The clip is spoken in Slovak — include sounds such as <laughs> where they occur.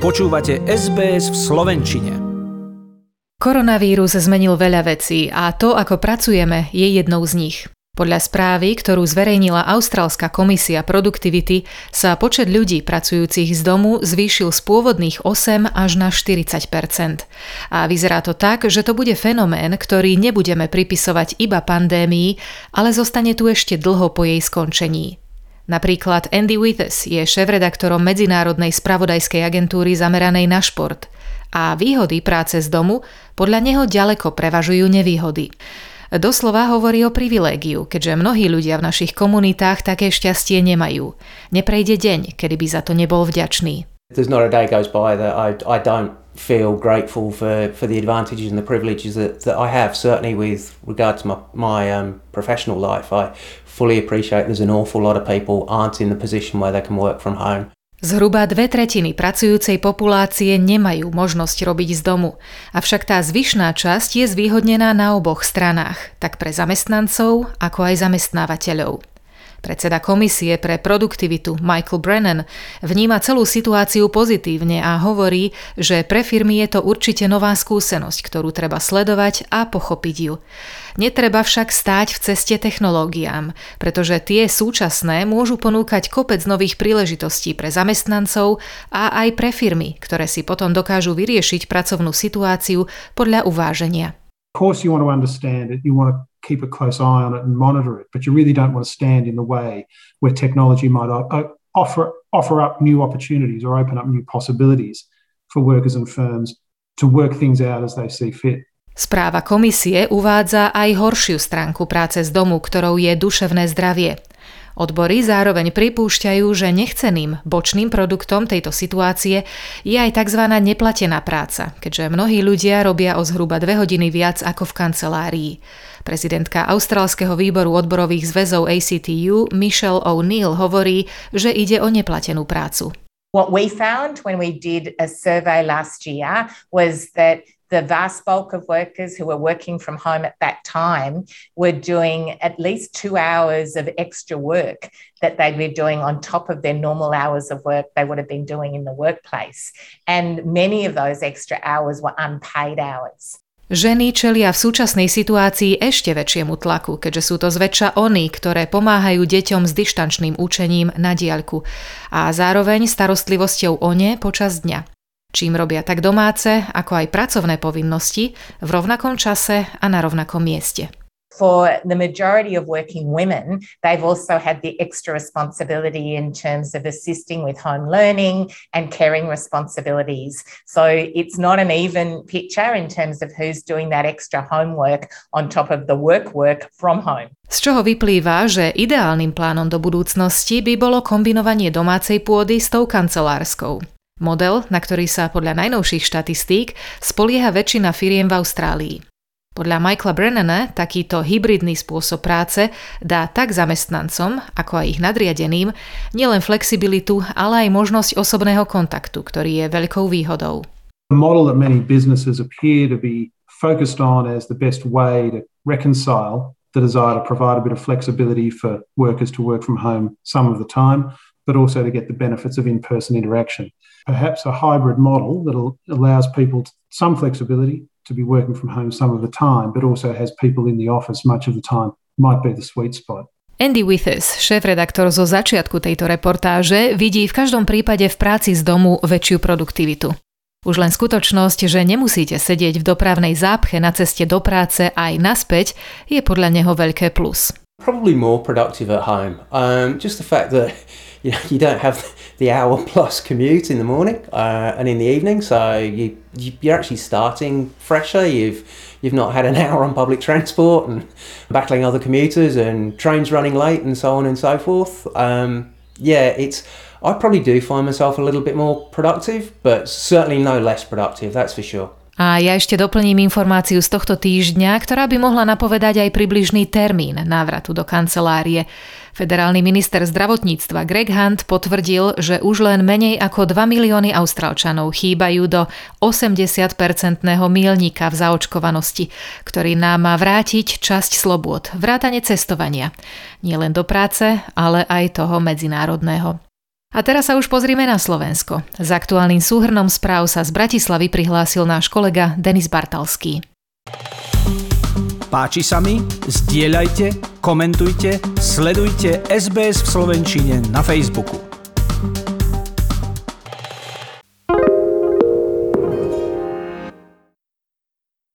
Počúvate SBS v Slovenčine. Koronavírus zmenil veľa vecí a to, ako pracujeme, je jednou z nich. Podľa správy, ktorú zverejnila Austrálska komisia produktivity, sa počet ľudí pracujúcich z domu zvýšil z pôvodných 8 až na 40% A vyzerá to tak, že to bude fenomén, ktorý nebudeme pripisovať iba pandémii, ale zostane tu ešte dlho po jej skončení. Napríklad Andy Withers je šéf-redaktorom medzinárodnej spravodajskej agentúry zameranej na šport a výhody práce z domu podľa neho ďaleko prevažujú nevýhody. Doslova hovorí o privilégiu, keďže mnohí ľudia v našich komunitách také šťastie nemajú. Neprejde deň, kedy by za to nebol vďačný. There's not a day goes by that I, I don't feel grateful for, for the advantages and the privileges that, that I have, certainly with regard to my, my um, professional life. I fully appreciate there's an awful lot of people aren't in the position where they can work from home. Zhruba dve tretiny pracujúcej populácie nemajú možnosť robiť z domu, avšak tá zvyšná časť je zvýhodnená na oboch stranách, tak pre zamestnancov, ako aj zamestnávateľov. Predseda komisie pre produktivitu Michael Brennan vníma celú situáciu pozitívne a hovorí, že pre firmy je to určite nová skúsenosť, ktorú treba sledovať a pochopiť ju. Netreba však stáť v ceste technológiám, pretože tie súčasné môžu ponúkať kopec nových príležitostí pre zamestnancov a aj pre firmy, ktoré si potom dokážu vyriešiť pracovnú situáciu podľa uváženia. Of course, you want to understand it. You want to keep a close eye on it and monitor it, but you really don't want to stand in the way where technology might offer offer up new opportunities or open up new possibilities for workers and firms to work things out as they see fit. Správa komisie uvádza aj horšiu stránku práce z domu, ktorou je duševné zdravie. Odbory zároveň pripúšťajú, že nechceným bočným produktom tejto situácie je aj tzv. neplatená práca, keďže mnohí ľudia robia o zhruba dve hodiny viac ako v kancelárii. Prezidentka Austrálskeho výboru odborových zväzov ACTU Michelle O'Neill hovorí, že ide o neplatenú prácu. What we found when we did a survey last year was that the vast bulk of workers who were working from home at that time were doing at least two hours of extra work that they'd be doing on top of their normal hours of work they would have been doing in the workplace. And many of those extra hours were unpaid hours. Ženy čelia v súčasnej situácii ešte väčšiemu tlaku, keďže sú to zväčša oni, ktoré pomáhajú deťom s dištančným učením na diaľku a zároveň starostlivosťou o ne počas dňa čím robia tak domáce, ako aj pracovné povinnosti v rovnakom čase a na rovnakom mieste. For the majority of working women, they've also had the extra responsibility in terms of assisting with home learning and caring responsibilities. So it's not an even picture in terms of who's doing that extra homework on top of the work work from home. Z čoho vyplýva, že ideálnym plánom do budúcnosti by bolo kombinovanie domácej pôdy s tou kancelárskou. Model, na ktorý sa podľa najnovších štatistík spolieha väčšina firiem v Austrálii. Podľa Michaela Brennana takýto hybridný spôsob práce dá tak zamestnancom, ako aj ich nadriadeným, nielen flexibilitu, ale aj možnosť osobného kontaktu, ktorý je veľkou výhodou. The model that many businesses appear to be focused on as the best way to reconcile the desire to provide a bit of flexibility for workers to work from home some of the time, but also to get the benefits of in-person interaction. perhaps a hybrid model that allows people some flexibility to be working from home some of the time, but also has people in the office much of the time, might be the sweet spot. Andy Withers, šéf-redaktor zo začiatku tejto reportáže, vidí v každom prípade v práci z domu väčšiu produktivitu. Už len skutočnosť, že nemusíte sedieť v dopravnej zápche na ceste do práce aj naspäť, je podľa neho veľké plus. Probably more productive at home. Um, just the fact that <laughs> you know, you don't have the hour <laughs> plus commute in the morning uh, and in the evening, so you, you are actually starting fresher. You've you've not had an <laughs> hour on public transport and battling other commuters and trains running late and so on and so forth. Um, yeah, it's I probably do find myself a little bit more productive, but certainly no less productive. That's for sure. A ja ešte doplním informáciu z tohto týždňa, ktorá by mohla napovedať aj približný termín návratu do kancelárie. Federálny minister zdravotníctva Greg Hunt potvrdil, že už len menej ako 2 milióny Austrálčanov chýbajú do 80-percentného mílnika v zaočkovanosti, ktorý nám má vrátiť časť slobôd, vrátane cestovania. Nie len do práce, ale aj toho medzinárodného. A teraz sa už pozrime na Slovensko. S aktuálnym súhrnom správ sa z Bratislavy prihlásil náš kolega Denis Bartalský. Páči sa mi? Zdieľajte, komentujte, sledujte SBS v Slovenčine na Facebooku.